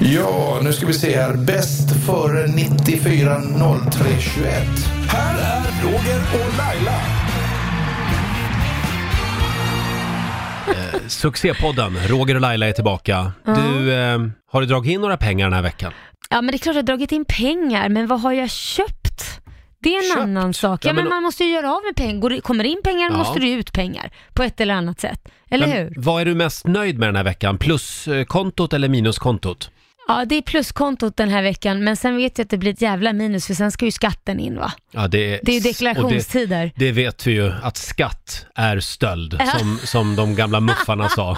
Ja, nu ska vi se här. Bäst före 94 03 21. Här är Roger och Laila. Succépodden, Roger och Laila är tillbaka. Du, eh, har du dragit in några pengar den här veckan? Ja, men det är klart jag har dragit in pengar, men vad har jag köpt? Det är en Köpt? annan sak. Ja, Ja, men- men man måste ju göra av med pengar. Går det- Kommer det in pengar Ja. måste det ju ut pengar på ett eller annat sätt. Eller Men hur? Vad är du mest nöjd med den här veckan? Pluskontot eller minuskontot? Ja, det är pluskontot den här veckan, men sen vet jag att det blir ett jävla minus för sen ska ju skatten in va? Ja, det, är, Det är ju och det, deklarationstider. det vet vi ju, att skatt är stöld, som, som de gamla muffarna sa.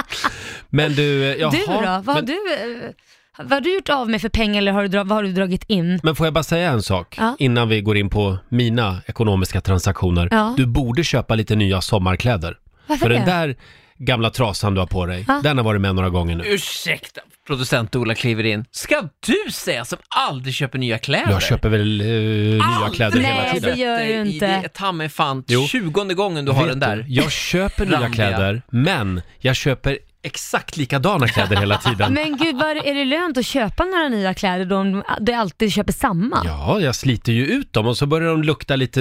Men du, jaha, Du då? Vad har men, du, eh, vad har du gjort av med för pengar eller har du, vad har du dragit in? men får jag bara säga en sak Ja. innan vi går in på mina ekonomiska transaktioner? Ja. Du borde köpa lite nya sommarkläder. Varför För det? den där gamla trasan du har på dig, Ja. den har varit med några gånger nu. Ursäkta, producent Ola kliver in. Ska du säga som aldrig köper nya kläder? Jag köper väl eh, nya kläder Nej, hela tiden. det gör du inte. Det är ta mig fan Jo. tjugonde gången du har Vet den där. Jag köper nya randiga. kläder, men jag köper exakt likadana kläder hela tiden. Men gud, var, är det lönt att köpa några nya kläder då om du alltid köper samma? Ja, jag sliter ju ut dem och så börjar de lukta lite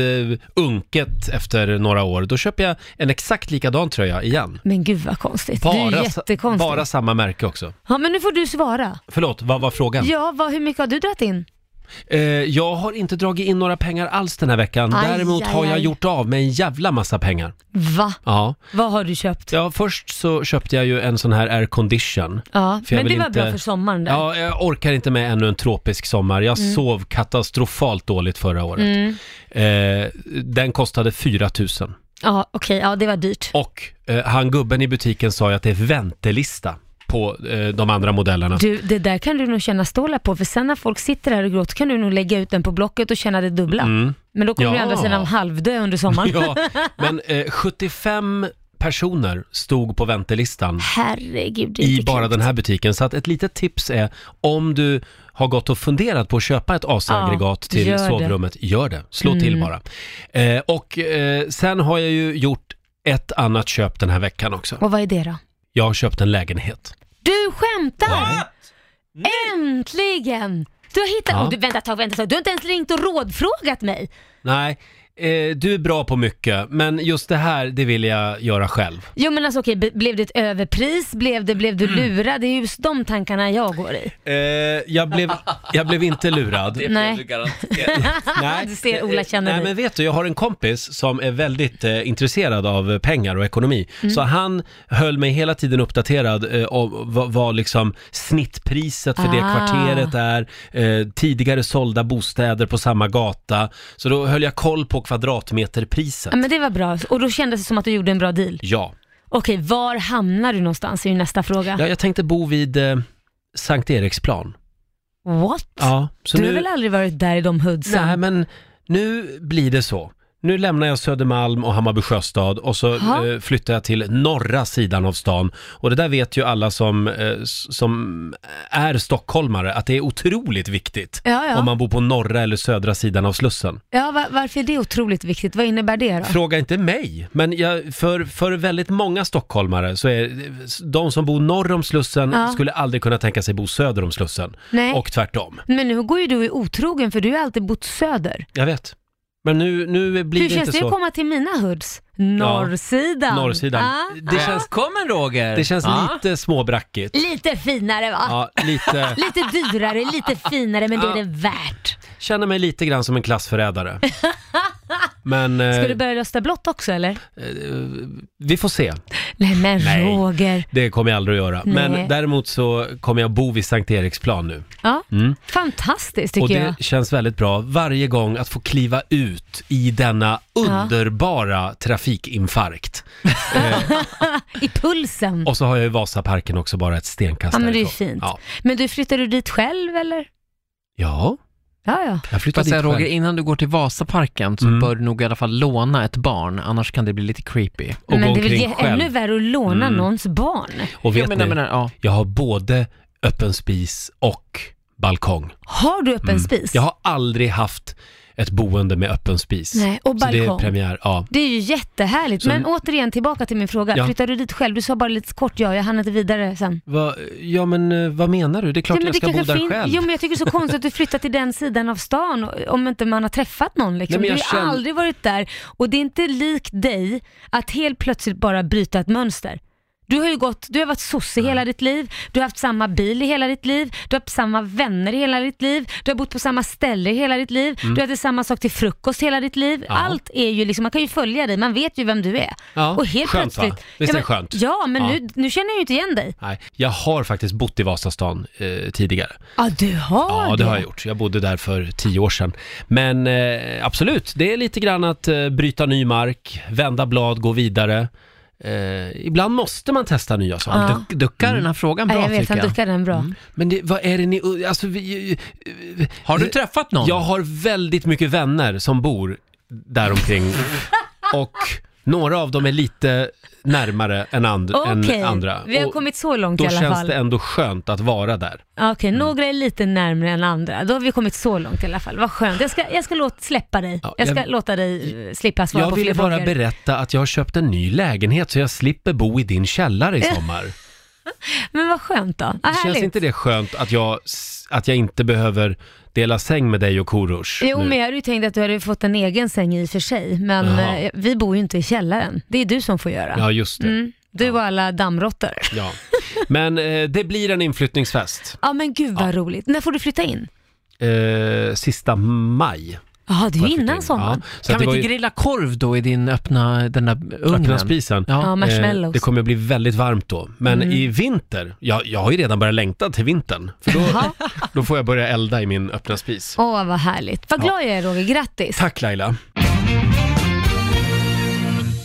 unket efter några år. Då köper jag en exakt likadan tröja igen. Men gud vad konstigt. det är bara samma märke också. Ja, men nu får du svara. Förlåt, vad var frågan? Ja, vad, hur mycket har du dragit in? Eh, jag har inte dragit in några pengar alls den här veckan. Aj, Däremot aj, har jag aj. gjort av med en jävla massa pengar. Va? Ja. Vad har du köpt? ja, först så köpte jag ju en sån här air condition. Ja, För jag men det var inte- bra för sommaren där. Ja, jag orkar inte med ännu en tropisk sommar. Jag Mm. sov katastrofalt dåligt förra året. Eh, den kostade 4 000. Ja, okej, ja det var dyrt. Och eh, han gubben i butiken sa ju att det är väntelista på eh, de andra modellerna. Du, det där kan du nog känna stålar på, för sen när folk sitter där och gråter kan du nog lägga ut den på Blocket och känna det dubbla. Men då kommer du Mm. Ja. andra sidan halvdö under sommaren. Ja, men eh, 75 personer stod på väntelistan Herregud, det är i inte bara klokt. den här butiken. Så att ett litet tips är om du har gått och funderat på att köpa ett AC-aggregat Ja, till gör det. Mm. sovrummet, gör det. Slå till bara. Eh, och eh, sen har jag ju gjort ett annat köp den här veckan också. Och vad är det då? Jag har köpt en lägenhet. Du skämtar! Äntligen! Du har hittat... Ja. Oh, du, vänta ett tag, vänta ett tag. Du har inte ens ringt och rådfrågat mig. Nej, eh, du är bra på mycket, men just det här, det vill jag göra själv. Jo men alltså okej, be- blev det ett överpris? Blev, det, blev du Mm. lurad? Det är just de tankarna jag går i. Eh, jag, blev, jag blev inte lurad. Det Nej. blev du garanterat. Du ser, Ola känner Nej dig. men vet du, jag har en kompis som är väldigt eh, intresserad av eh, pengar och ekonomi. Mm. Så han höll mig hela tiden uppdaterad eh, om vad, vad liksom snittpriset för det Ah. kvarteret är, eh, tidigare sålda bostäder på samma gata. Så då höll jag koll på kvadratmeterpriset. Ja, men det var bra. Och då kändes det som att du gjorde en bra deal. Ja. Okej, var hamnar du någonstans är ju nästa fråga. ja, jag tänkte bo vid eh, Sankt Eriksplan. What? Ja, så du nu... har väl aldrig varit där i de hoodsen? Nej, men nu blir det så. Nu lämnar jag Södermalm och Hammarby sjöstad och så eh, flyttar jag till norra sidan av stan. Och det där vet ju alla som, eh, som är stockholmare att det är otroligt viktigt Ja, ja. om man bor på norra eller södra sidan av Slussen. Ja, va- varför är det otroligt viktigt? Vad innebär det då? Fråga inte mig, men jag, för, för väldigt många stockholmare så är de som bor norr om Slussen Ja. skulle aldrig kunna tänka sig bo söder om Slussen. Nej. Och tvärtom. Men nu går ju du i otrogen för du har alltid bott söder. Jag vet. Men nu, nu blir Hur det känns inte det så. att komma till mina hoods? Norrsidan. Norrsidan. Ja. Det känns, Välkommen Roger! det känns Ja. lite småbrackigt. Lite finare va? Ja, lite. Lite dyrare, lite finare, men det är det värt. Känner mig lite grann som en klassförrädare. Men eh, Ska du börja rösta blått också eller? eh, vi får se. Nej men Nej. Roger. Det kommer jag aldrig att göra. Nej. Men däremot så kommer jag bo vid Sankt Eriksplan nu. Ja, Mm. fantastiskt tycker Och det jag. känns väldigt bra varje gång att få kliva ut i denna underbara trafikinfarkt. I pulsen. Och så har jag ju Vasaparken också bara ett stenkast Ja men det är ju därifrån. fint. Ja. Men du, flyttar du dit själv eller? ja, Ja, ja. jag säga dit Roger, själv. innan du går till Vasaparken så Mm. bör du nog i alla fall låna ett barn, annars kan det bli lite creepy. Och men det är väl omkring ge- själv. ännu värre att låna Mm. någons barn. Och vet jag menar, ni, menar, ja. jag har både öppen spis och balkong. Har du öppen spis? Mm. Jag har aldrig haft ett boende med öppen spis. Nej, och Så det är balkong. premiär, ja. Det är ju jättehärligt. Så- Men återigen tillbaka till min fråga. Ja. Flyttar du dit själv? Du sa bara lite kort ja, jag hann inte vidare sen. Va, ja men eh, vad menar du? Det är klart Ja, jag ska bo där fin- själv. Jo men jag tycker det är så konstigt att du flyttar till den sidan av stan om inte man har träffat någon liksom. Nej, men du har känner- aldrig varit där och det är inte likt dig att helt plötsligt bara bryta ett mönster. Du har ju gått, du har varit sosse hela ditt liv, du har haft samma bil i hela ditt liv, du har haft samma vänner i hela ditt liv, du har bott på samma ställe i hela ditt liv, du har ätit samma sak till frukost hela ditt liv. Mm. Ja. Allt är ju liksom, man kan ju följa dig, man vet ju vem du är. Ja, och helt skönt, va? plötsligt, Visst är ja, det skönt? Ja, men Ja. Nu, nu känner jag ju inte igen dig. Nej, jag har faktiskt bott i Vasastan eh, tidigare. Ja, du har Ja, det har jag gjort. Jag bodde där för tio år sedan. Men eh, absolut, det är lite grann att eh, bryta ny mark, vända blad, gå vidare. Eh, ibland måste man testa nya saker. Ja. Duck, duckar den här frågan bra Ja, jag vet, tycker han jag. duckar den bra. Men det, vad är det ni... Alltså, vi, Har du träffat någon? jag har väldigt mycket vänner som bor där omkring och några av dem är lite närmare än, and, Okej, än andra. vi har Och kommit så långt Då i alla känns fall. det ändå skönt att vara där. Okej, några är lite närmare än andra. Då har vi kommit så långt i alla fall. Vad skönt. Jag ska, jag ska låta, släppa dig. Ja, jag ska jag- låta dig eh, slippa svara Jag på ville fler bara frågor. berätta att jag har köpt en ny lägenhet så jag slipper bo i din källare i sommar. Men vad skönt då. Ah, Känns härligt. inte det skönt att jag, att jag inte behöver dela säng med dig och Korosh Jo, nu? men jag hade ju tänkt att du hade fått en egen säng i och för sig. Men Jaha. eh, vi bor ju inte i källaren. Det är du som får göra. Ja, just det. Mm, du och alla dammråttor. Ja. Men eh, det blir en inflyttningsfest. Ja men gud vad roligt. När får du flytta in? Eh, sista maj. Jaha, det är ju innan in. sommaren. Ja, så Kan att det vi var inte ju grilla korv då i din öppna, den där ugnen? öppna spisen. Ja, Ja. marshmallows. Eh, det kommer att bli väldigt varmt då. Men Mm. i vinter, jag, jag har ju redan börjat längta till vintern. För då, då får jag börja elda i min öppna spis. Åh vad härligt. Vad Ja. glad jag är Roger, grattis. Tack Laila.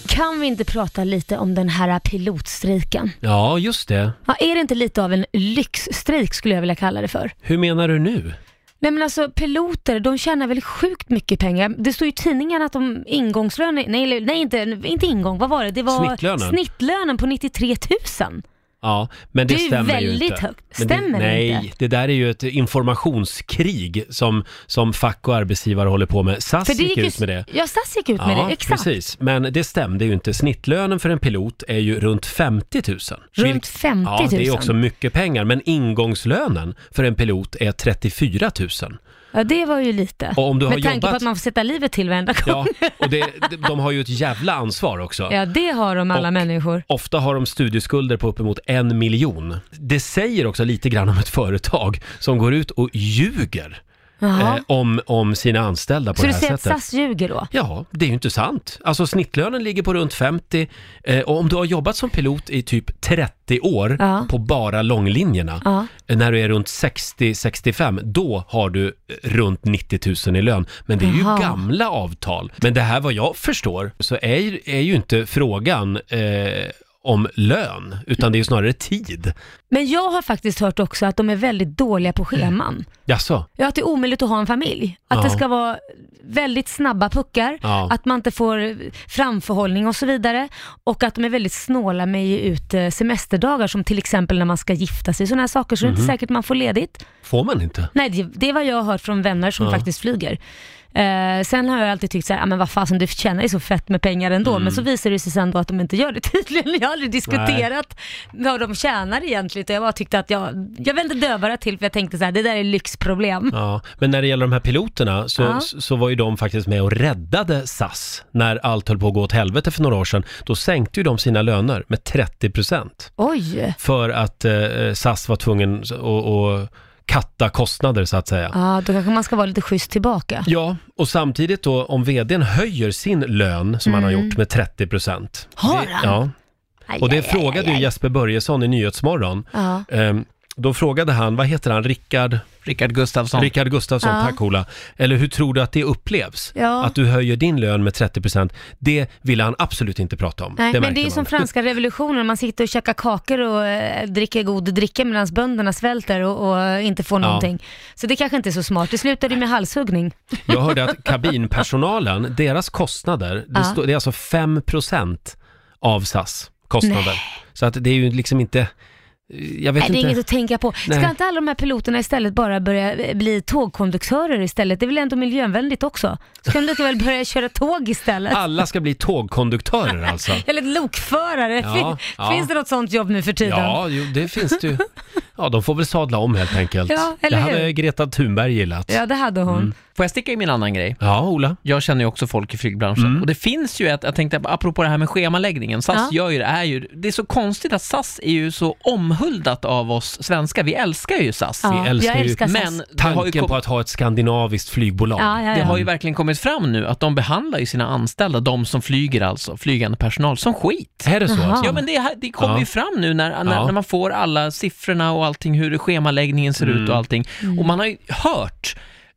Kan vi inte prata lite om den här pilotstrejken? Ja, just det. Ja, är det inte lite av en lyxstrejk skulle jag vilja kalla det för? Hur menar du nu? Nej men alltså piloter, de tjänar väl sjukt mycket pengar. Det står ju i tidningarna att de ingångslönen, nej, nej inte, inte ingång, vad var det? Det var Snittlönen. snittlönen på 93 000. Ja, men det, Det är stämmer ju väldigt inte. högt. Men Stämmer det nej, inte? det där är ju ett informationskrig som, som fack och arbetsgivare håller på med. SAS För det gick gick ju- ut med det. Ja, SAS gick ut med det, exakt. precis. Men det stämde ju inte. Snittlönen för en pilot är ju runt 50 000. Runt Vilk- 50 000. Ja, det är också mycket pengar. Men ingångslönen för en pilot är 34 000. Ja, det var ju lite. Och om du har Med tanke jobbat- på att man får sätta livet till varenda gång. Ja, och det, de har ju ett jävla ansvar också. Ja, det har de alla Och- människor. Ofta har de studieskulder på uppemot en miljon. Det säger också lite grann om ett företag som går ut och ljuger. Eh, om, om sina anställda på Så det du här säger sättet. att SAS ljuger då? Ja, det är ju inte sant. Alltså snittlönen ligger på runt 50 eh, och om du har jobbat som pilot i typ 30 år Ja. på bara långlinjerna, Ja. eh, när du är runt 60-65, då har du eh, runt 90 000 i lön. Men det är ju Jaha. gamla avtal. Men det här vad jag förstår så är, ju- är ju inte frågan eh, om lön, utan det är ju snarare tid. Men jag har faktiskt hört också att de är väldigt dåliga på scheman. Jaså? Ja, att det är omöjligt att ha en familj. Att Ja. det ska vara väldigt snabba puckar, Ja. att man inte får framförhållning och så vidare. Och att de är väldigt snåla med att ge ut eh, semesterdagar som till exempel när man ska gifta sig. Sådana här saker, så det är Mhm. inte säkert man får ledigt. Får man inte? Nej, det, det är vad jag har hört från vänner som Ja. faktiskt flyger. Eh, sen har jag alltid tyckt så här, "Ja, men vad fasen du tjänar ju så fett med pengar ändå. Mm. Men så visar det sig sen då att de inte gör det tydligen. Jag har aldrig diskuterat vad de tjänar egentligen. utan Jag bara tyckte att jag, jag vände dövare till för jag tänkte så här, det där är lyxproblem. Ja, men när det gäller de här piloterna så, Ja. så var ju de faktiskt med och räddade SAS när allt höll på att gå åt helvete för några år sedan. Då sänkte ju de sina löner med 30 procent Oj! för att eh, SAS var tvungen att att katta kostnader så att säga. Ja, då kanske man ska vara lite schysst tillbaka. Ja, och samtidigt då om vdn höjer sin lön som han har Mm. gjort med 30 procent. Har han? Ja, och det frågade ju. Jesper Börjesson i Nyhetsmorgon. Ja. Ehm, då frågade han, vad heter han, Rickard? Rickard Gustafsson. Rickard Gustafsson, Ja. tack Ola. Eller hur tror du att det upplevs? Ja. Att du höjer din lön med 30%, det ville han absolut inte prata om. Nej, men det är ju man. som franska revolutionen, man sitter och käkar kakor och eh, dricker god dricka medan bönderna svälter och, och inte får Ja. någonting. Så det kanske inte är så smart. Det slutade ju med halshuggning. Jag hörde att kabinpersonalen, deras kostnader, det, Ja. står- det är alltså 5% av SAS kostnader. Nej. Så att det är ju liksom inte, Jag vet Nej, det är inget att tänka på. Ska Nej. inte alla de här piloterna istället bara börja eh, bli tågkonduktörer istället? Det är väl ändå miljövänligt också? Ska de väl börja köra tåg istället? Alla ska bli tågkonduktörer alltså. Eller lokförare. Ja, fin- ja. Finns det något sånt jobb nu för tiden? Ja, jo, det finns det ju. Ja, de får väl sadla om helt enkelt. Ja, eller det hade hur? Greta Thunberg gillat. Ja, det hade hon. Mm. Får jag sticka in min annan grej? Ja, Ola. Jag känner ju också folk i flygbranschen. Mm. Och det finns ju ett, jag tänkte apropå det här med schemaläggningen, SAS Ja. gör ju det, är ju, det är så konstigt att SAS är ju så omhuldat av oss svenskar. Vi älskar ju SAS. Ja, älskar jag ju- älskar SAS. Men det har, ju Tanken kom, på att ha ett skandinaviskt flygbolag. Ja, ja, det har ju verkligen kommit fram nu att de behandlar ju sina anställda, de som flyger alltså, flygande personal, som skit. Är det så? Alltså? Ja men det, det kommer Ja. ju fram nu när, när, Ja. när man får alla siffrorna och allting, hur schemaläggningen ser Mm. ut och allting. Och man har ju hört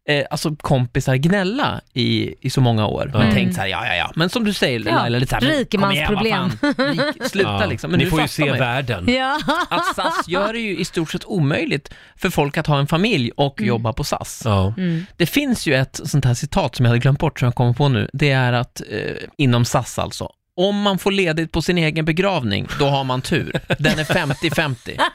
Eh, alltså kompisar gnälla i, i så många år. Man Mm. tänkt så här, ja ja ja, men som du säger Ja, Laila, lite så här, rikemansproblem. rik, sluta Ja, liksom. Men Ni nu får ju se man världen. Ja. att SAS gör det ju i stort sett omöjligt för folk att ha en familj och Mm. jobba på SAS. Ja. Det finns ju ett sånt här citat som jag hade glömt bort som jag kommer på nu. Det är att, eh, inom SAS alltså, om man får ledigt på sin egen begravning, då har man tur. Den är 50-50.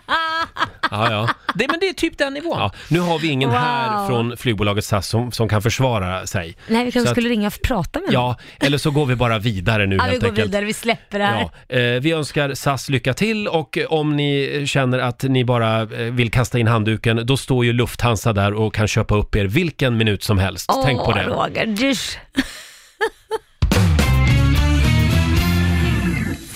Ja, ja. Det, men det är typ den nivån. Ja, nu har vi ingen Wow. här från flygbolaget SAS som, som kan försvara sig. Nej, vi Så kanske att- skulle ringa och prata med honom. Ja, eller så går vi bara vidare nu Ja, vi helt går enkelt. vidare, vi släpper det här. Ja, eh, vi önskar SAS lycka till och om ni känner att ni bara eh, vill kasta in handduken, då står ju Lufthansa där och kan köpa upp er vilken minut som helst. Tänk på det. Roger.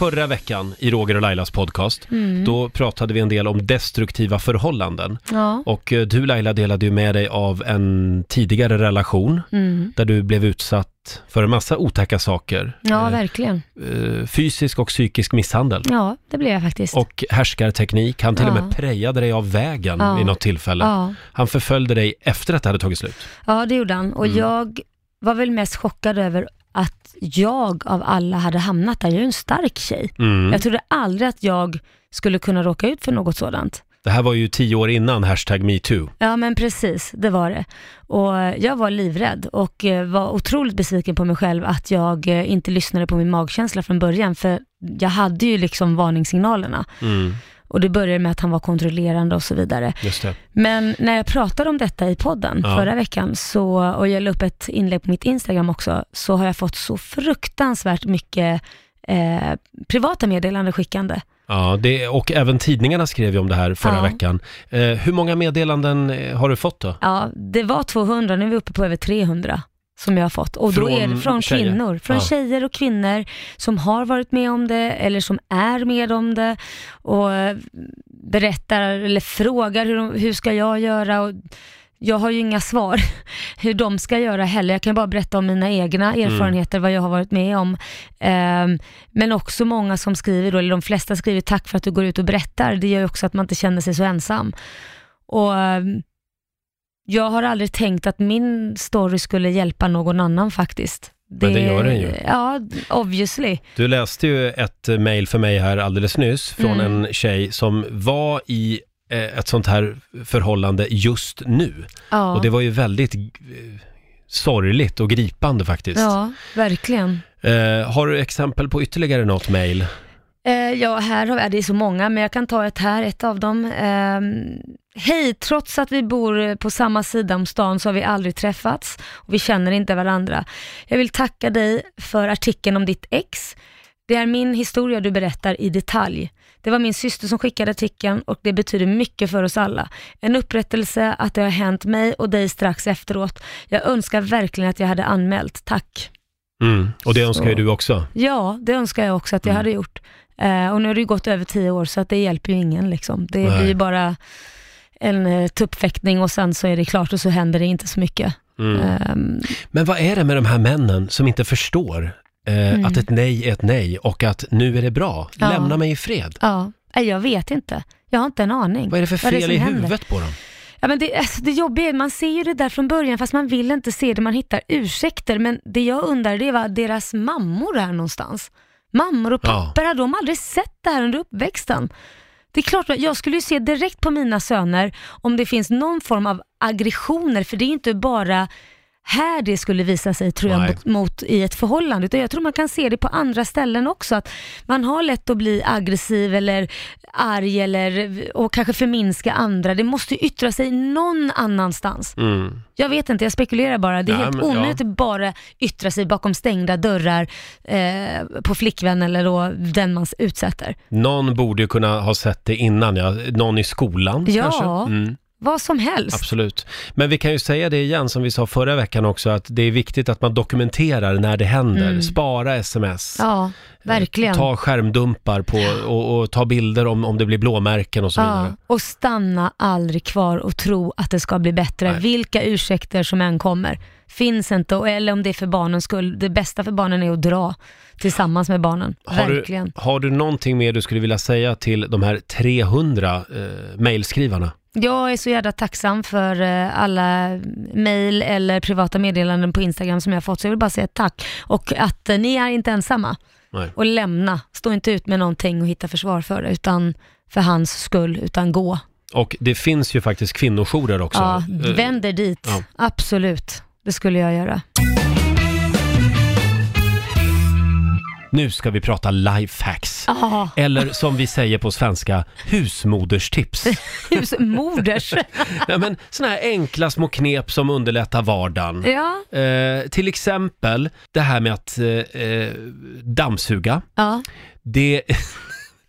Förra veckan i Roger och Lailas podcast, Mm. då pratade vi en del om destruktiva förhållanden. Ja. Och eh, du Laila delade ju med dig av en tidigare relation Mm. där du blev utsatt för en massa otäcka saker. ja, Eh, verkligen. eh, fysisk och psykisk misshandel. Ja, det blev jag faktiskt. Och härskarteknik. Han till och med Ja. prejade dig av vägen Ja. vid något tillfälle. ja. Han förföljde dig efter att det hade tagit slut. ja, det gjorde han. Och Mm. jag var väl mest chockad över att jag av alla hade hamnat där. Jag är ju en stark tjej. Mm. Jag trodde aldrig att jag skulle kunna råka ut för något sådant. Det här var ju tio år innan hashtag metoo. Ja men precis, det var det. Och eh, jag var livrädd och eh, var otroligt besviken på mig själv att jag eh, inte lyssnade på min magkänsla från början för jag hade ju liksom varningssignalerna Mm. Och det började med att han var kontrollerande och så vidare. Just det. Men när jag pratade om detta i podden Ja. förra veckan så, och jag la upp ett inlägg på mitt Instagram också, så har jag fått så fruktansvärt mycket eh, privata meddelanden skickande. Ja, det, och även tidningarna skrev ju om det här förra Ja. veckan. Eh, hur många meddelanden eh, har du fått då? Ja, det var 200, nu är vi uppe på över 300 som jag har fått. Och då Från är det från tjejer? kvinnor, från Ja. tjejer och kvinnor som har varit med om det eller som är med om det och eh, berättar eller frågar hur, de, hur ska jag göra och jag har ju inga svar hur de ska göra heller. Jag kan bara berätta om mina egna Mm. erfarenheter, vad jag har varit med om. Ehm, men också många som skriver, då, eller de flesta skriver tack för att du går ut och berättar. Det gör ju också att man inte känner sig så ensam. Och ehm, jag har aldrig tänkt att min story skulle hjälpa någon annan faktiskt. Men det gör den ju. Ja, obviously. Du läste ju ett eh, mejl för mig här alldeles nyss från Mm. en tjej som var i eh, ett sånt här förhållande just nu. Ja, Och det var ju väldigt eh, sorgligt och gripande faktiskt. ja verkligen. Eh, har du exempel på ytterligare något mejl? Eh, ja, här har vi, det är så många, men jag kan ta ett här, ett av dem. Ehm, Hej, trots att vi bor på samma sida om stan så har vi aldrig träffats och vi känner inte varandra. Jag vill tacka dig för artikeln om ditt ex. Det är min historia du berättar i detalj. Det var min syster som skickade artikeln och det betyder mycket för oss alla. En upprättelse att det har hänt mig och dig strax efteråt. Jag önskar verkligen att jag hade anmält. Tack. Mm. Och det önskar ju Så. du också. Ja, det önskar jag också att jag Mm. hade gjort. Eh, och nu har det ju gått över tio år så att det hjälper ju ingen liksom. Det Nej. blir ju bara en eh, tuppfäktning och sen så är det klart och så händer det inte så mycket. Mm. Ehm, Men vad är det med de här männen som inte förstår eh, Mm. att ett nej är ett nej och att nu är det bra? Ja. Lämna mig i fred. ja, Nej, jag vet inte. Jag har inte en aning. Vad är det för fel som i händer? huvudet på dem? Ja, men det, alltså, det jobbiga är, man ser ju det där från början fast man vill inte se det, man hittar ursäkter. Men det jag undrar det är vad deras mammor är någonstans. Mammor och Ja. pappor, har de aldrig sett det här under uppväxten? Det är klart, jag skulle ju se direkt på mina söner om det finns någon form av aggressioner, för det är inte bara här det skulle visa sig tror jag Nej. mot, i ett förhållande. Utan jag tror man kan se det på andra ställen också. Att man har lätt att bli aggressiv eller arg eller, och kanske förminska andra. Det måste yttra sig någon annanstans. Mm. Jag vet inte, jag spekulerar bara. Det är Nej, helt men, ja. onödigt att bara yttra sig bakom stängda dörrar eh, på flickvän eller då den man utsätter. Någon borde kunna ha sett det innan, ja. Någon i skolan Ja. kanske? Mm. Vad som helst. Absolut. Men vi kan ju säga det igen som vi sa förra veckan också, att det är viktigt att man dokumenterar när det händer. Mm. Spara sms. Ja, verkligen. Ta skärmdumpar på, och, och ta bilder om, om det blir blåmärken och så Ja, vidare. och stanna aldrig kvar och tro att det ska bli bättre. Nej. Vilka ursäkter som än kommer. Finns inte, eller om det är för barnens skull. Det bästa för barnen är att dra tillsammans med barnen. Har Verkligen. du, har du någonting mer du skulle vilja säga till de här 300 eh, mejlskrivarna? Jag är så jävla tacksam för eh, alla mejl eller privata meddelanden på Instagram som jag har fått, så jag vill bara säga tack. Och att eh, ni är inte ensamma. Nej. Och lämna, stå inte ut med någonting och hitta försvar för det, utan för hans skull, utan gå. Och det finns ju faktiskt kvinnojourer också. Ja, Eh, vänd er dit. ja. Absolut, det skulle jag göra. Nu ska vi prata lifehacks. Ja, Eller som vi säger på svenska, husmoderstips. husmoders. ja, men såna här enkla små knep som underlättar vardagen. ja, Eh, till exempel det här med att eh, eh, dammsuga. ja, Det,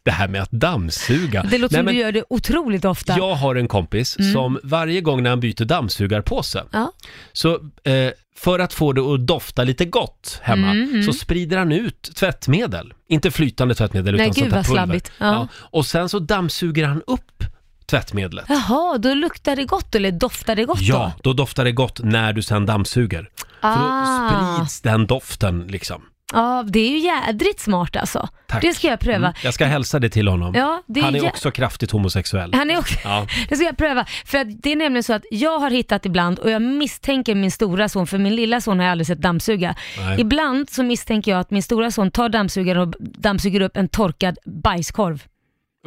det här med att dammsuga. det låter Nej, som men du gör det otroligt ofta. Jag har en kompis som varje gång när han byter dammsugarpåse, Ja. så eh, för att få det att dofta lite gott hemma, Mm, mm. så sprider han ut tvättmedel. Inte flytande tvättmedel, Nej, utan gud, sånt där vad pulver. slabbigt. Ja. Och sen så dammsuger han upp tvättmedlet. Jaha, då luktar det gott eller doftar det gott Ja, då? då doftar det gott när du sen dammsuger. För då Ah. sprids den doften liksom. Ja, det är ju jädrigt smart alltså. Tack. Det ska jag pröva. Mm. Jag ska hälsa det till honom. Ja, det är Han är jä- också kraftigt homosexuell. Han är också... Ja. Det ska jag pröva. För att det är nämligen så att jag har hittat ibland, och jag misstänker min stora son, för min lilla son har jag aldrig sett dammsuga. Nej. Ibland så misstänker jag att min stora son tar dammsugaren och dammsuger upp en torkad bajskorv.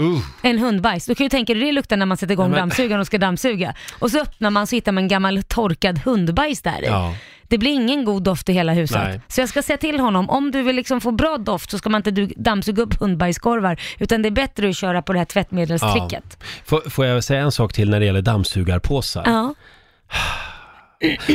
Uh. En hundbajs. Då kan ju tänka dig det luktar när man sätter igång Nej, men- dammsugaren och ska dammsuga. Och så öppnar man så hittar man en gammal torkad hundbajs där i. Ja. Det blir ingen god doft i hela huset. Nej. Så jag ska säga till honom, om du vill liksom få bra doft så ska man inte dammsuga upp hundbajskorvar, utan det är bättre att köra på det här tvättmedelstricket. Får, får jag säga en sak till när det gäller dammsugarpåsar? Ja.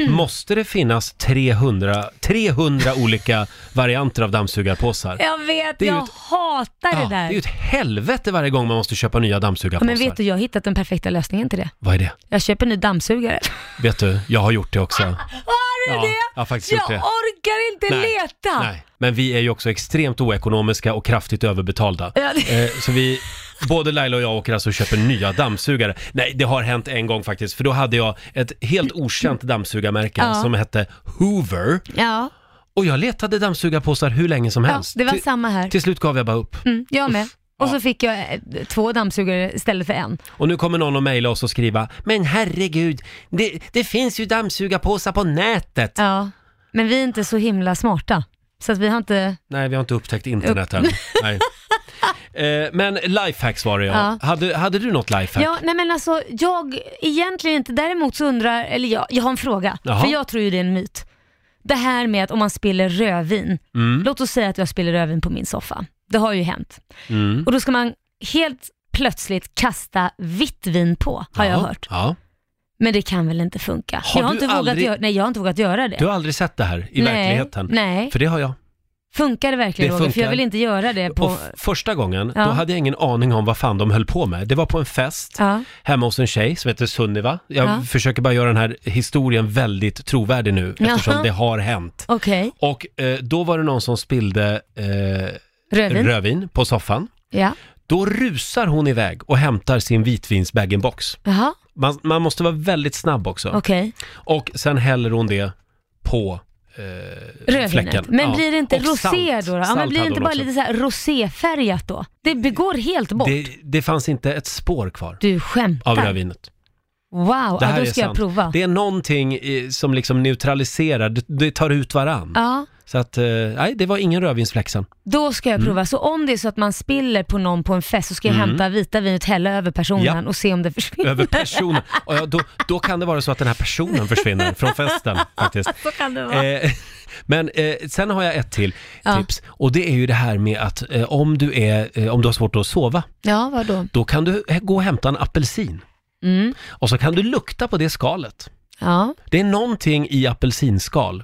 Måste det finnas 300, 300 olika varianter av dammsugarpåsar? Jag vet, Det är ju jag ett- hatar Ja, det det där. är ju ett helvete varje gång man måste köpa nya Ja, dammsugarpåsar. men vet du, jag har hittat den perfekta lösningen till det. Vad är det? Jag köper en ny dammsugare. Vet du, jag har gjort det också. Har du Ja, det? jag har faktiskt gjort det. orkar inte leta. Nej, men vi är ju också extremt oekonomiska och kraftigt överbetalda. Ja, det- Eh, så vi, både Laila och jag åker alltså och köper nya dammsugare. Nej, det har hänt en gång faktiskt, för då hade jag ett helt okänt dammsugarmärke Ja. som hette Hoover. Ja, Och jag letade dammsugarpåsar hur länge som ja helst. det var till, samma här. till slut gav jag bara upp. Mm, jag med. Och Ja. så fick jag eh, två dammsugare istället för en. Och nu kommer någon att mejla oss och skriva Men herregud, det, det finns ju dammsugarpåsar på nätet. Ja, men vi är inte så himla smarta. Så att vi har inte... Nej, vi har inte upptäckt internet än. Nej. Eh, men lifehacks var det ja. Ja. Hade, hade du något lifehack? Ja, nej men alltså jag egentligen inte. Däremot så undrar, eller jag, jag har en fråga. Jaha. För jag tror ju det är en myt. Det här med att om man spiller rödvin. Mm. Låt oss säga att jag spiller rödvin på min soffa. Det har ju hänt. Mm. Och då ska man helt plötsligt kasta vitt vin på, har jag Ja, hört. Ja. Men det kan väl inte funka? Har jag, har du inte vågat aldrig- göra, nej, jag har inte vågat göra det. Du har aldrig sett det här i nej, verkligheten? Nej, För det har jag. Funkar det verkligen Det Roger? För jag vill inte göra det på... Och f- första gången, Ja. då hade jag ingen aning om vad fan de höll på med. Det var på en fest Ja, hemma hos en tjej som heter Sunniva. Jag Ja. försöker bara göra den här historien väldigt trovärdig nu eftersom Jaha. det har hänt. okej. Och eh, då var det någon som spillde eh, Rödvin? rödvin på soffan. Ja. Då rusar hon iväg och hämtar sin vitvins bag-in-box. Jaha, Man, man måste vara väldigt snabb också. okej. Och sen häller hon det på eh, fläcken. Men Ja. blir det inte Och rosé salt. då? då? Ja, men blir det inte bara också. lite så här roséfärgat då? Det begår helt bort. Det, det fanns inte ett spår kvar Du skämtar. av rödvinet. Wow, Det ja, här då är ska jag sant. prova. Det är någonting som liksom neutraliserar, det, det tar ut varann. Ja, Så att, eh, nej, det var ingen rödvinsfläck sen. då ska Mm. jag prova. Så om det är så att man spiller på någon på en fest så ska jag hämta vita vinet, hälla över personen Ja. och se om det försvinner. Över personen. Och ja, då, då kan det vara så att den här personen försvinner från festen faktiskt. Så kan det vara. Eh, men eh, sen har jag ett till Ja. tips och det är ju det här med att eh, om, du är, eh, om du har svårt att sova, Ja, vadå? då kan du eh, gå och hämta en apelsin Mm. och så kan du lukta på det skalet. Ja, Det är någonting i apelsinskal,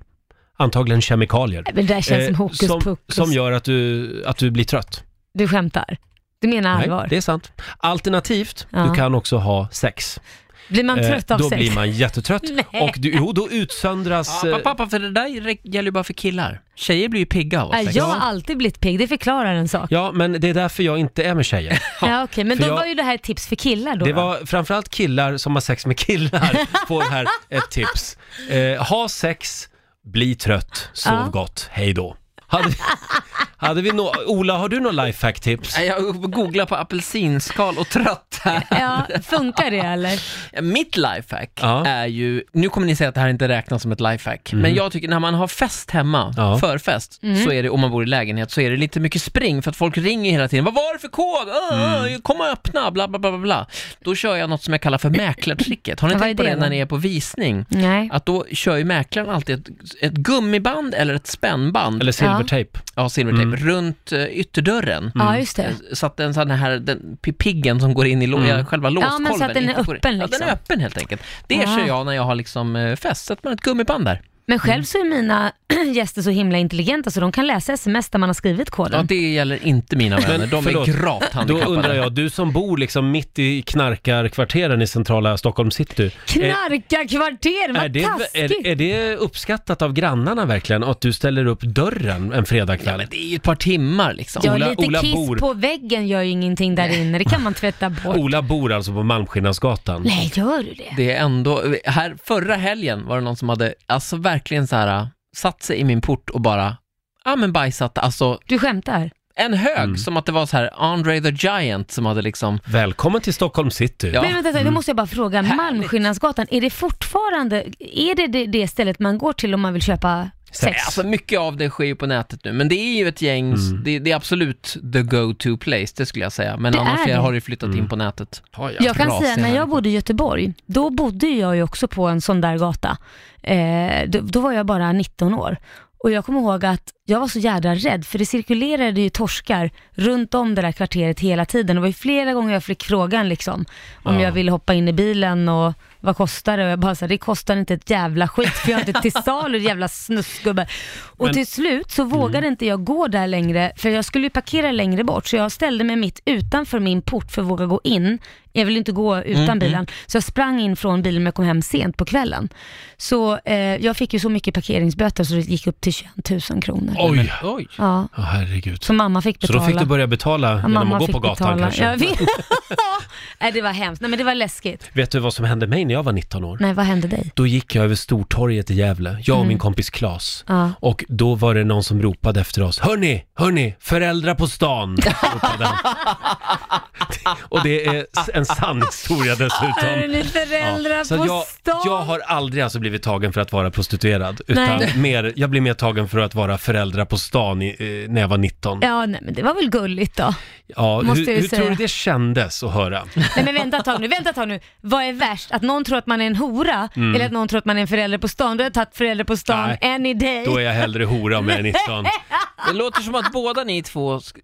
antagligen kemikalier, men det där känns som eh, hokus som, pokus. som gör att du, att du blir trött. Du skämtar? Du menar allvar? Nej, det är sant. Alternativt, Ja. du kan också ha sex. Blir man Eh, trött av då sex? blir man jättetrött Nej. och du, jo, då utsöndras... Ja, eh, pappa, för det där rä- gäller ju bara för killar. Tjejer blir ju pigga av att sex. jag har alltid blivit pigg, det förklarar en sak. Ja, men det är därför jag inte är med tjejer. Ja, okej, men För då jag- var ju det här ett tips för killar då. Det då? var framförallt killar som har sex med killar får här ett tips. Eh, ha sex, bli trött, sov Ja. gott, hej då. Hade, hade vi nå Ola, har du några lifehack-tips? Jag googlar på apelsinskal och trött här. Ja, funkar det eller? Mitt lifehack Ja. är ju, nu kommer ni säga att det här inte räknas som ett lifehack, men jag tycker när man har fest hemma. Ja. förfest, så är det, om man bor i lägenhet, så är det lite mycket spring för att folk ringer hela tiden. Vad var det för kod? Åh, Mm. Kom och öppna, bla bla bla bla bla. Då kör jag något som jag kallar för mäklartricket. Har ni Vad tänkt är på det det när ni är på visning? Nej. Att då kör ju mäklaren alltid ett, ett gummiband eller ett spännband, Eller silvertejp? ja, silvertejp, Mm. runt uh, ytterdörren. Ja, just det. Eh, Så att den sån här, den pi- piggen som går in i lå- Mm. själva låskolven men så att den är inte går in- öppen, Ja, den liksom. är öppen helt enkelt. Det Ah. kör jag när jag har liksom eh, fest, sätter man ett gummiband där. Men själv så är mina gäster så himla intelligenta så de kan läsa sms där man har skrivit Ja, koden. det gäller inte mina vänner, de förlåt, är gravt Då handikappade. undrar jag, du som bor liksom mitt i knarkarkvarteren i centrala Stockholm city. Är, Knarkarkvarter, är, vad det, taskigt! är, är det uppskattat av grannarna verkligen? Att du ställer upp dörren en Ja, fredagkväll? men det är ju ett par timmar liksom. Ja, Ola- lite Ola kiss bor- på väggen gör ju ingenting där inne, det kan man tvätta bort. Ola bor alltså på Malmskillnadsgatan. Nej, gör du det? Det är ändå, här förra helgen var det någon som hade, alltså verkligen så här satt sig i min port och bara, ja men bajsat, alltså Du skämtar? en hög, Mm. som att det var så här Andre the Giant som hade liksom, Välkommen till Stockholm city. Ja. Men vänta, Mm. då måste jag bara fråga. Malmskillnadsgatan, är det fortfarande, är det, det det stället man går till om man vill köpa sex? alltså mycket av det sker ju på nätet nu, men det är ju ett gäng, Mm. det, det är absolut the go-to place, det skulle jag säga, men Det annars det. har det flyttat Mm. in på nätet. Ja. Jag kan säga, när jag bodde i Göteborg, då bodde jag ju också på en sån där gata. Eh, då, då var jag bara 19 år. Och jag kommer ihåg att jag var så jädra rädd, för det cirkulerade ju torskar runt om det där kvarteret hela tiden. Det var ju flera gånger jag fick frågan liksom, om Ja. jag ville hoppa in i bilen och vad kostar det? Och jag bara så det kostar inte ett jävla skit, för jag är inte till salu jävla snuskgubbe. Och Men- till slut så vågade inte jag gå där längre, för jag skulle ju parkera längre bort, så jag ställde mig mitt utanför min port för att våga gå in. Jag ville inte gå utan Mm, bilen, så jag sprang in från bilen men jag kom hem sent på kvällen. Så eh, jag fick ju så mycket parkeringsböter så det gick upp till 21 000 kronor. Oj! Oj. Ja, Ja, herregud. så mamma fick Så betala. då fick du börja betala Ja, genom mamma att gå fick på gatan betala. kanske? Jag vet. Nej, det var hemskt. Nej, men det var läskigt. Vet du vad som hände mig när jag var 19 år? Nej, vad hände dig? Då gick jag över Stortorget i Gävle, jag och Mm. min kompis Klas. Ja. Och då var det någon som ropade efter oss. Hörni, hörni, föräldrar på stan! och det är en sann historia dessutom. Är ni föräldrar Så på jag, stan? jag har aldrig alltså blivit tagen för att vara prostituerad, utan Nej. mer, jag blev mer tagen för att vara föräldrar på stan i, eh, när jag var 19. Ja, nej, men det var väl gulligt då. Ja, måste hur jag ju hur tror du det kändes att höra? Nej men vänta ett tag nu, vänta ett tag nu. Vad är värst? Att någon tror att man är en hora eller att någon tror att man är en förälder på stan? Då har jag tagit förälder på stan Mm. Nej, any day. Då är jag hellre hora om jag är 19. Det låter som att båda ni två sk-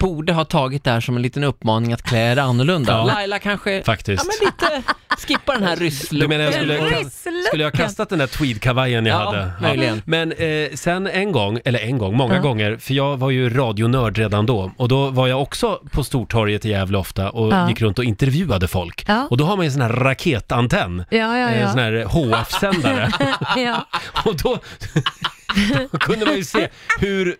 borde ha tagit det här som en liten uppmaning att klä er annorlunda. Ja. Laila kanske, Faktiskt. ja men lite, skippa den här Du menar jag skulle, skulle jag ha kastat den där tweedkavajen jag Ja, hade? möjligen. Men eh, sen en gång, eller en gång, många gånger, för jag var ju radionörd redan då och då var jag också på Stortorget i Gävle ofta och Ja. gick runt och intervjuade folk. Ja. Och då har man ju en sån här raketantenn, Ja, ja, en ja. sån här HF-sändare. ja. och då, då kunde man ju se hur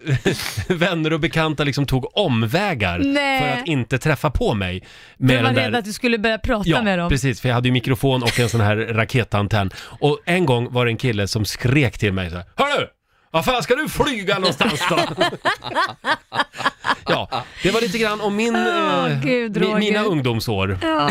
vänner och bekanta liksom tog omvägar Nej. för att inte träffa på mig. Du Med var den rädd där att du skulle börja prata Ja, med dem. precis, för jag hade ju mikrofon och en sån här raketantenn. Och en gång var det en kille som skrek till mig så här, Hörru! Vad fan ska du flyga någonstans då? ja, det var lite grann om min, Åh, eh, Gud, mi- mina ungdomsår. Ja.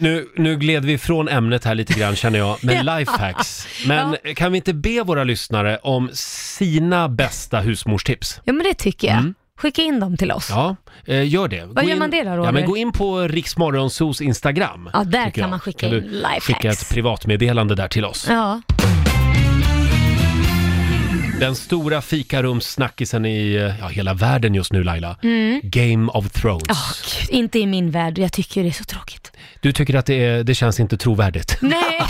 Nu, nu gled vi från ämnet här lite grann känner jag, med lifehacks. Men kan vi inte be våra lyssnare om sina bästa husmorstips? Ja men det tycker jag. Skicka in dem till oss. Mm. Ja, eh, gör det. Gå gör in, man det då, Roger? Ja, men gå in på Riksmorgonsos Instagram. Ja, där tycker kan jag. man skicka in du lifehacks. Skicka ett privatmeddelande där till oss. Ja. Den stora fikarumssnackisen i ja, hela världen just nu Laila. Mm. Game of Thrones. Åh, Gud, inte i min värld. Jag tycker det är så tråkigt. Du tycker att det, är, det känns inte trovärdigt? Nej,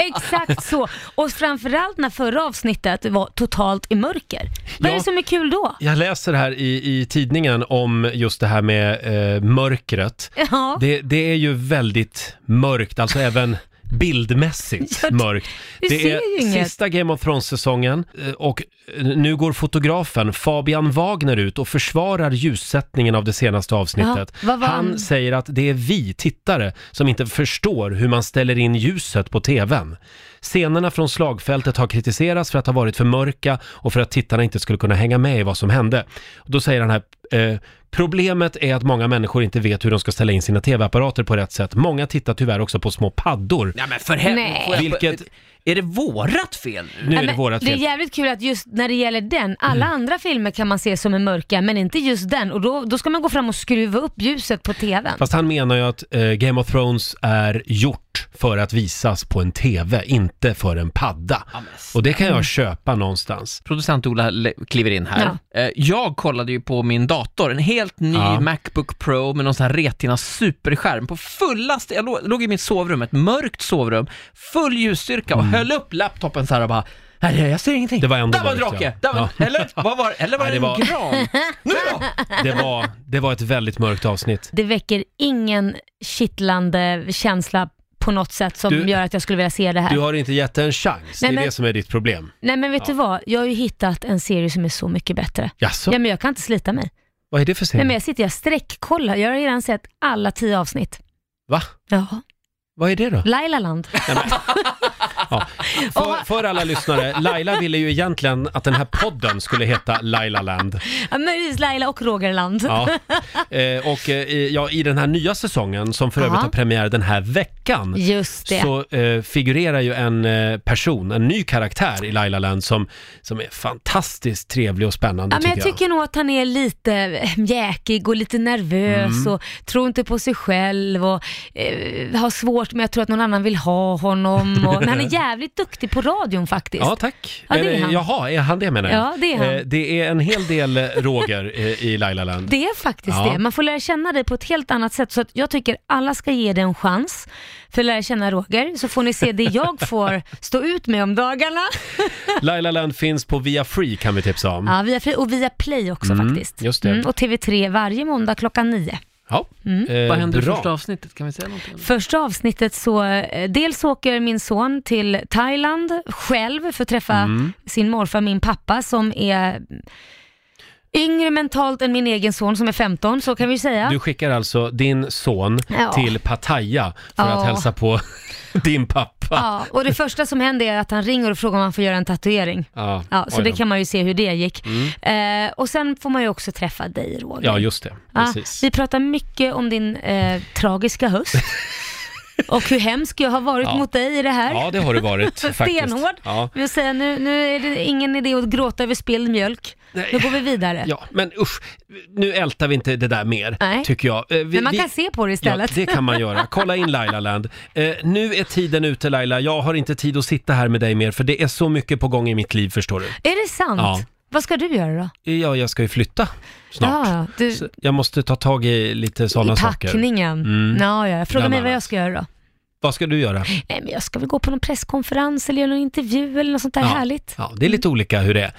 exakt så. Och framförallt när förra avsnittet var totalt i mörker. Vad är Ja. det som är kul då? Jag läser här i, i tidningen om just det här med eh, mörkret. Ja. Det, det är ju väldigt mörkt, alltså även bildmässigt mörkt. Det är inget. sista Game of Thrones-säsongen eh, och eh, nu går fotografen Fabian Wagner ut och försvarar ljussättningen av det senaste avsnittet. Ja, vad var han han- säger att det är vi tittare som inte förstår hur man ställer in ljuset på TVn. Scenerna från slagfältet har kritiserats för att ha varit för mörka och för att tittarna inte skulle kunna hänga med i vad som hände. Och då säger han här, eh, problemet är att många människor inte vet hur de ska ställa in sina TV-apparater på rätt sätt. Många tittar tyvärr också på små paddor. Ja men för helvete, Nej. Vilket- Är det vårat fel nu? Är det vårat det är fel. jävligt kul att just när det gäller den, alla Mm. andra filmer kan man se som är mörka, men inte just den. Och då, då ska man gå fram och skruva upp ljuset på TVn. Fast han menar ju att eh, Game of Thrones är gjort för att visas på en TV, inte för en padda. Och det kan jag köpa någonstans. Producent Ola le- kliver in här. Eh, Jag kollade ju på min dator, en helt ny Ja. Macbook Pro med någon sån här Retina superskärm på fullaste, jag lå- låg i mitt sovrum, ett mörkt sovrum, full ljusstyrka och höll upp laptopen så här och bara Nej, jag ser ingenting. Det var ändå Där var en mörkt, drake! ja. Där var, Ja. Eller, vad var, eller var Nej, det det en var- gran? Nu då? Det var, det var ett väldigt mörkt avsnitt. Det väcker ingen kittlande känsla på något sätt som Du- gör att jag skulle vilja se det här. Du har inte gett det en chans, det är Nej, men- det som är ditt problem. Nej men vet du vad, jag har ju hittat en serie som är så mycket bättre. Jaså? Ja men jag kan inte slita mig. Vad är det för Nej serie? men jag sitter, jag sträckkollar, jag har redan sett alla tio avsnitt. Va? Ja, Vad är det då? Lailaland. Ja. För, för alla lyssnare, Laila ville ju egentligen att den här podden skulle heta Laila Land. Ja, möjligtvis Laila och Rogerland. Ja. Eh, och eh, ja, i den här nya säsongen, som för övrigt har premiär den här veckan, Just det. så eh, figurerar ju en eh, person, en ny karaktär i Laila Land som, som är fantastiskt trevlig och spännande Ja, men jag tycker jag. tycker nog att han är lite eh, jäkig och lite nervös Mm. och tror inte på sig själv och eh, har svårt med att tro att någon annan vill ha honom. Och, men han är jävligt duktig på radion faktiskt. Ja, tack. Ja, det är han. Jaha, är han det menar jag? Ja, det är han. Eh, det är en hel del eh, Roger eh, i Laila Land. Det är faktiskt Ja. det. Man får lära känna dig på ett helt annat sätt. Så att jag tycker alla ska ge det en chans för att lära känna Roger. Så får ni se det jag får stå ut med om dagarna. Laila Land finns på Via Free kan vi tipsa om. Ja, via, Free- och via Play också Mm, faktiskt. just det. och TV3 varje måndag klockan nio. Ja. Eh, Vad händer i bra. första avsnittet? Kan vi säga någonting? Första avsnittet så, eh, dels åker min son till Thailand själv för att träffa Mm. sin morfar, min pappa som är yngre mentalt än min egen son som är 15, så kan vi säga. Du skickar alltså din son Ja. till Pattaya för att Ja. hälsa på din pappa. Ja, och det första som händer är att han ringer och frågar om han får göra en tatuering. Ja, Ja, så oj det då. kan man ju se hur det gick. Eh, och sen får man ju också träffa dig Roger. Ja, just det. Ja, Precis. vi pratar mycket om din eh, tragiska höst. och hur hemsk jag har varit Ja. mot dig i det här. Ja, det har det varit faktiskt. Stenhård. Ja. Jag vill säga, nu, nu är det ingen idé att gråta över spilld mjölk. Nej. Nu går vi vidare. ja, men usch, nu ältar vi inte det där mer, Nej. tycker jag. Eh, vi- Men man vi- kan se på det Ja, istället. det kan man göra. Kolla in Laila Land. Eh, nu är tiden ute Laila, jag har inte tid att sitta här med dig mer för det är så mycket på gång i mitt liv förstår du. Är det sant? Ja. Vad ska du göra då? Ja, jag ska ju flytta snart. Ja, du, Så jag måste ta tag i lite sådana I saker. packningen. Mm. Ja, ja. Fråga Bland mig vad annat. jag ska göra då. Vad ska du göra? Nej, men jag ska väl gå på någon presskonferens eller göra någon intervju eller något sånt där Ja. härligt. Ja, det är lite olika hur det är.